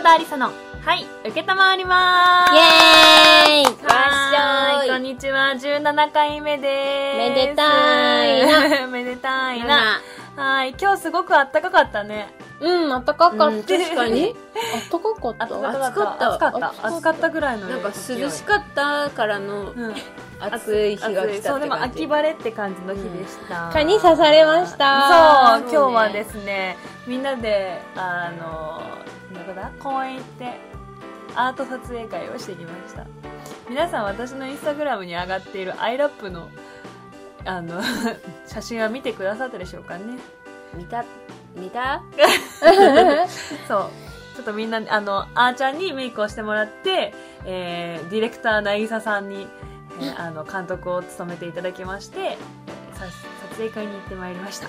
佐田ありさの。はい受けたまわりまーす。イエーイ。はーいこんにちは。17回目でーす。めでたいな。めでたいな。はい今日すごくあったかかったね。うん、暖かかった。うん。確かに。暖かかった。暑かった。暑かった。暑かった。暑かったぐらいのなんか涼しかったからのうん。暑い日が来たそうでも秋晴れって感じの日でした、蚊に刺されました。そう、今日はですねみんなであのどこだ？公園行ってアート撮影会をしてきました。皆さん私のインスタグラムに上がっているアイラップのあの 写真は見てくださったでしょうかね？見た？見た？そう。ちょっとみんなあのあーちゃんにメイクをしてもらって、えーディレクター渚さんに、えーあの監督を務めていただきましてさ撮影会に行ってまいりました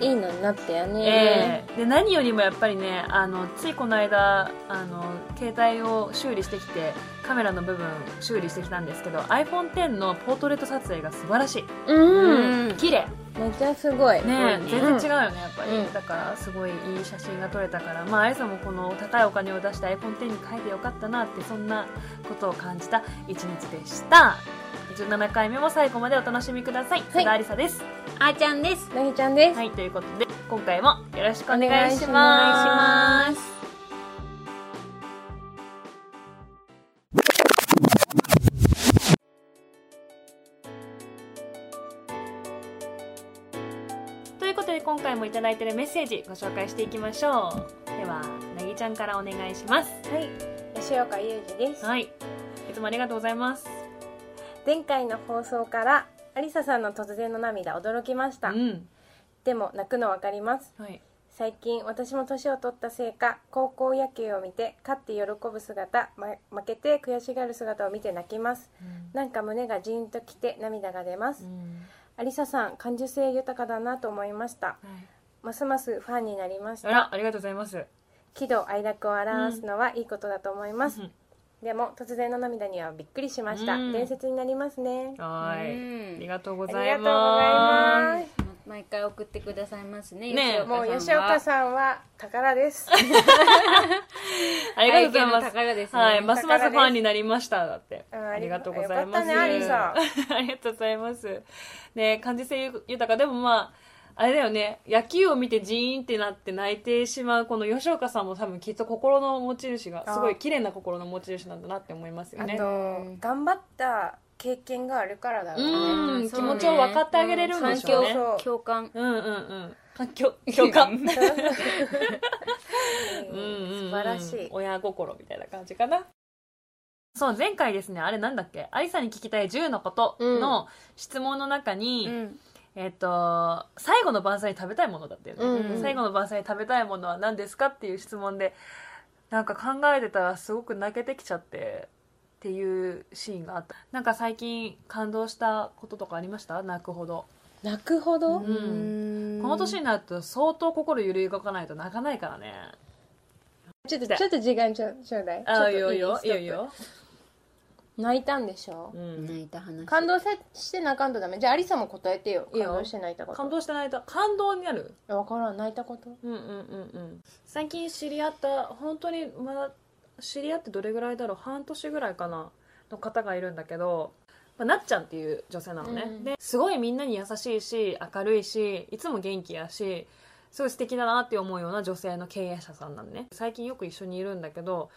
いいのになったよね。えーで何よりもやっぱりねあのついこの間あの携帯を修理してきてカメラの部分修理してきたんですけど iPhone10 のポートレート撮影が素晴らしい。うん。綺麗。めっちゃすごい。ね全然違うよねやっぱり、うん。だからすごいいい写真が撮れたからまあありさもこの高いお金を出して iPhone10 に変えてよかったなってそんなことを感じた一日でした17回目も最後までお楽しみください、はい、ありさですあーちゃんですなぎちゃんです。はいということで今回もよろしくお願いしますますということで今回もいただいているメッセージご紹介していきましょうではなぎちゃんからお願いしますはい。吉岡裕二です。はいいつもありがとうございます前回の放送から、アリサさんの突然の涙驚きました。うん。でも泣くのわかります。はい。最近私も年を取ったせいか高校野球を見て勝って喜ぶ姿、ま、負けて悔しがる姿を見て泣きます。なんか胸がジーンときて涙が出ます、アリサさん感受性豊かだなと思いました。ますますファンになりました。ありがとうございます。喜怒哀楽を表すのはいいことだと思います、うんでも突然の涙にはびっくりしました、うん。伝説になりますね。はい。うん。ありがとうごありざいがとうございまます。ま毎回送ってくださいますねねえ。もう吉吉岡岡さんは。さんは宝です。す ありがとうございます。宝ですね。はい。ますますファンになりましただって。うんありがとう。ございます。よかったねアリさ ありがとうございます。ね感受性豊か。でもまああれだよね。野球を見てジーンってなって泣いてしまうこの吉岡さんも多分きっと心の持ち主がすごい綺麗な心の持ち主なんだなって思いますよね。あの頑張った経験があるからだろうね。うん気持ちを分かってあげれるんでしょうね。環境共感。うんうんうん。環境共感。うんうんうん。うん素晴らしい。親心みたいな感じかな。そう前回ですねあれなんだっけ？ありさに聞きたい10のことの質問の中に、うんえっと最後の晩餐に食べたいものだったよね、うん最後の晩餐に食べたいものは何ですかっていう質問でなんか考えてたらすごく泣けてきちゃってっていうシーンがあった。なんか最近感動したこととかありました？泣くほど。泣くほど、うん。この年になると相当心揺り動かないと泣かないからね。ちょっとちょっと時間ちょちょうだい。あといい？よいいよいいよ、泣いたんでしょ、うん、泣いた話。感動せして泣かんとダメ。じゃあアリサも答えてよ。いいよ。感動して泣いたこと。感動して泣いた。感動になる？分からん。泣いたこと？うんうんうんうん。最近知り合った本当にまだ知り合ってどれぐらいだろう？半年ぐらいかな？の方がいるんだけど、まあ、なっちゃんっていう女性なのね、うん。ですごいみんなに優しいし明るいしいつも元気やしすごい素敵だなって思うような女性の経営者さんなのね。最近よく一緒にいるんだけど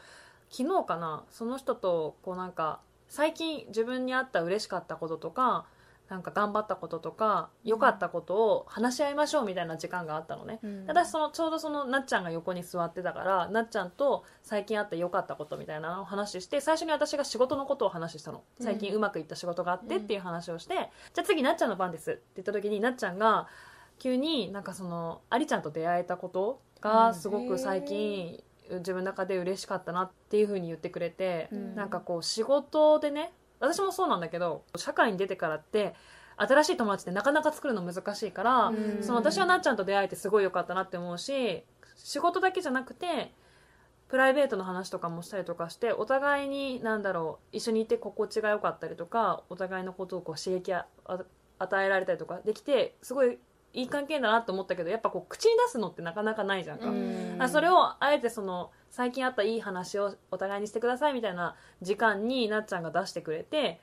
昨日かな？その人とこうなんか最近自分にあった嬉しかったこととかなんか頑張ったこととか良かったことを話し合いましょうみたいな時間があったのね、うん。私そのちょうどそのなっちゃんが横に座ってたからなっちゃんと最近あった良かったことみたいなのを話して最初に私が仕事のことを話したの。最近うまくいった仕事があってっていう話をして、じゃあ次なっちゃんの番ですって言った時になっちゃんが急になんかそのありちゃんと出会えたことがすごく最近自分の中で嬉しかったなっていうふうに言ってくれて、うん。なんかこう仕事でね私もそうなんだけど社会に出てからって新しい友達ってなかなか作るの難しいから、うん。その私はなっちゃんと出会えてすごい良かったなって思うし仕事だけじゃなくてプライベートの話とかもしたりとかしてお互いに何だろう一緒にいて心地が良かったりとかお互いのことをこう刺激与えられたりとかできてすごいいい関係だなと思ったけどやっぱこう口に出すのってなかなかないじゃんか、うん。あそれをあえてその最近あったいい話をお互いにしてくださいみたいな時間になっちゃんが出してくれて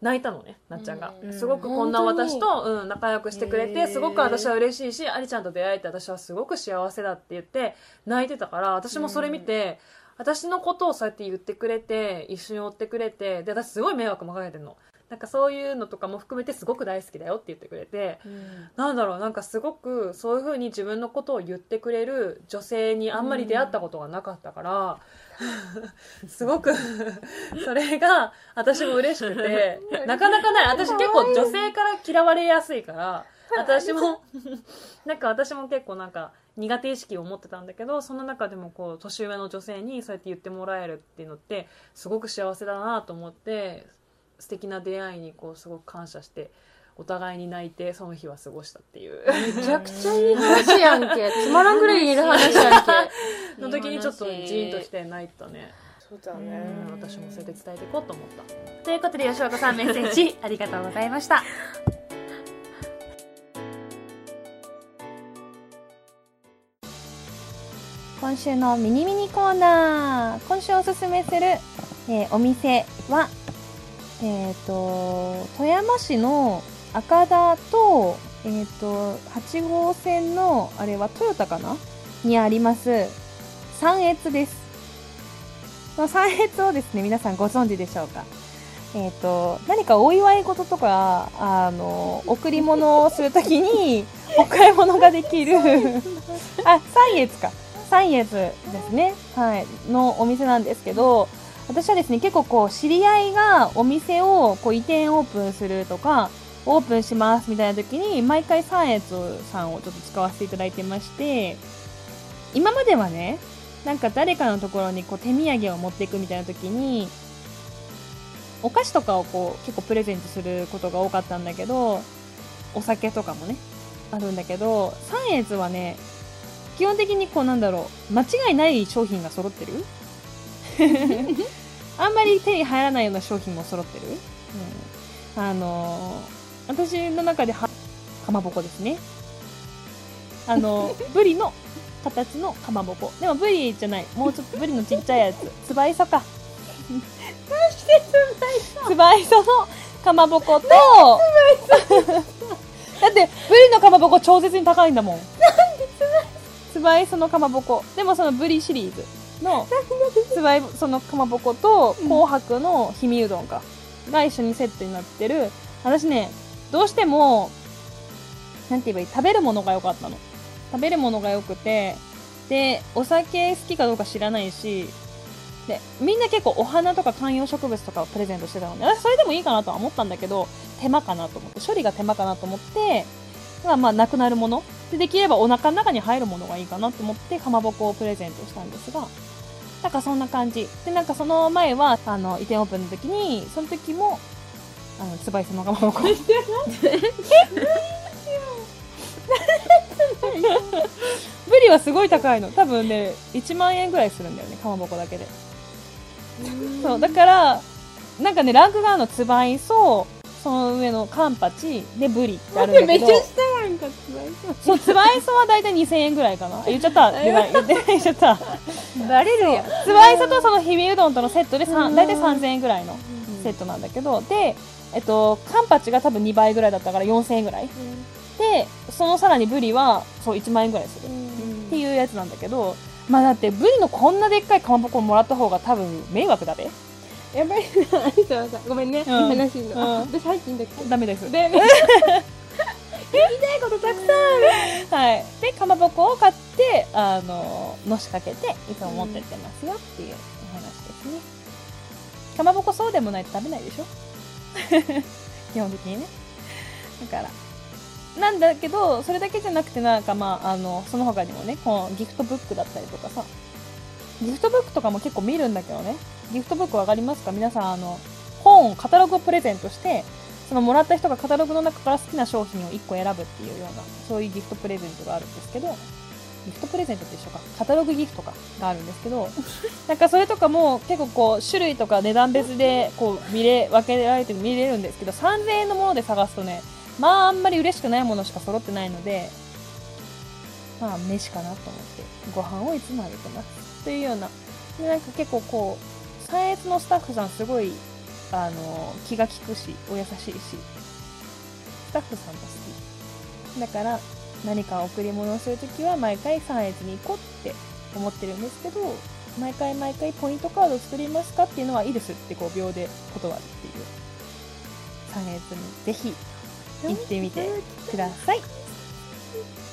泣いたのねなっちゃんが、うん。すごくこんな私と、うん、仲良くしてくれてすごく私は嬉しいしありちゃんと出会えて私はすごく幸せだって言って泣いてたから私もそれ見て、私のことをそうやって言ってくれて一緒に追ってくれてで私すごい迷惑もかけてるのなんかそういうのとかも含めてすごく大好きだよって言ってくれてなんだろうなんかすごくそういうふうに自分のことを言ってくれる女性にあんまり出会ったことがなかったから、すごくそれが私も嬉しくて なかなかない。私結構女性から嫌われやすいから私もなんか私も結構なんか苦手意識を持ってたんだけどその中でもこう年上の女性にそうやって言ってもらえるっていうのってすごく幸せだなと思って素敵な出会いにこうすごく感謝してお互いに泣いてその日は過ごしたっていう。めちゃくちゃいい話やんけ。つまらんぐらいいい話やんけ。の時にちょっとジーンときて泣いたね、そうだね。うん、私もそれで伝えていこうと思った。ということで吉岡さんメッセージ ありがとうございました。今週のミニミニコーナー。今週おすすめする、えーお店はえっ、と富山市の赤田と,、えー、と8号線のあれはトヨタかな？にあります。三越です。この三越をですね皆さんご存知でしょうか？えっ、と何かお祝い事とかあの贈り物をするときに お買い物ができる。あ三越か。三越ですね、はい、のお店なんですけど私はですね結構こう知り合いがお店をこう移転オープンするとかオープンしますみたいな時に毎回三越さんをちょっと使わせていただいてまして今まではねなんか誰かのところにこう手土産を持っていくみたいな時にお菓子とかをこう結構プレゼントすることが多かったんだけどお酒とかもねあるんだけど三越はね基本的にこうなんだろう間違いない商品が揃ってる。あんまり手に入らないような商品も揃ってる、うん、あのー私の中ではかまぼこですね。あの ブリの形のかまぼこ。でもブリじゃない。もうちょっとブリのちっちゃいやつ。つばいそか。つばいそ？のかまぼこと。だってブリのかまぼこ超絶に高いんだもん。つばいそのかまぼこ。でもそのブリシリーズのつばいそのかまぼこと紅白の氷見うどんか。が一緒にセットになってる。私ねどうしてもなんて言えばいい？食べるものが良かったの。食べるものが良くてでお酒好きかどうか知らないしでみんな結構お花とか観葉植物とかをプレゼントしてたので私それでもいいかなとは思ったんだけど手間かなと思って処理が手間かなと思ってまあまあなくなるものでできればお腹の中に入るものがいいかなと思ってかまぼこをプレゼントしたんですがなんかそんな感じ。でなんかその前はあの移転オープンの時にその時もあのつばいそのかまぼこブリ はすごい高いの。多分ね1万円ぐらいするんだよねかまぼこだけで。そうだからなんかねランクがあるのつばいそその上のカンパチでブリってあるんだけど。めっちゃ下やんかつばいそう。つばいそは大体2000円ぐらいかな。言っちゃった。言って言っちゃった。バレるやん。つばいそとそのひびうどんとのセットで大体3000円ぐらいのセットなんだけど。でえっとカンパチが多分2倍ぐらいだったから4000円ぐらい。でそのさらにブリはそう1万円ぐらいする。っていうやつなんだけど。まあだってブリのこんなでっかいかまぼこもらった方が多分迷惑だべやばいな。ありさはさごめんね、ん。話すの、うん。私入っていいんだっけ？ダメです。で 言いたいことたくさんはい。でかまぼこを買ってあののしかけていつも持ってってますよっていうお話ですね。かまぼこそうでもないと食べないでしょ？基本的にね。だから。なんだけどそれだけじゃなくてなんかまああのその他にもねこのギフトブックだったりとかさ。ギフトブックとかも結構見るんだけどねギフトブックわかりますか？皆さんあの本カタログをプレゼントしてそのもらった人がカタログの中から好きな商品を1個選ぶっていうようなそういうギフトプレゼントがあるんですけどギフトプレゼントって一緒か。カタログギフトかがあるんですけど なんかそれとかも結構こう種類とか値段別でこう見れ分けられて見れるんですけど3000円のもので探すとねまああんまり嬉しくないものしか揃ってないのでまあ飯かなと思ってご飯をいつもあげてます。というようなでなんか結構こうサイエツのスタッフさんすごいあの気が利くしお優しいしスタッフさんも好き。だから何か贈り物をするときは毎回3越に行こうって思ってるんですけど毎回毎回ポイントカード作りますかっていうのはいいですってこう秒で断るっていう。3越にぜひ行ってみてください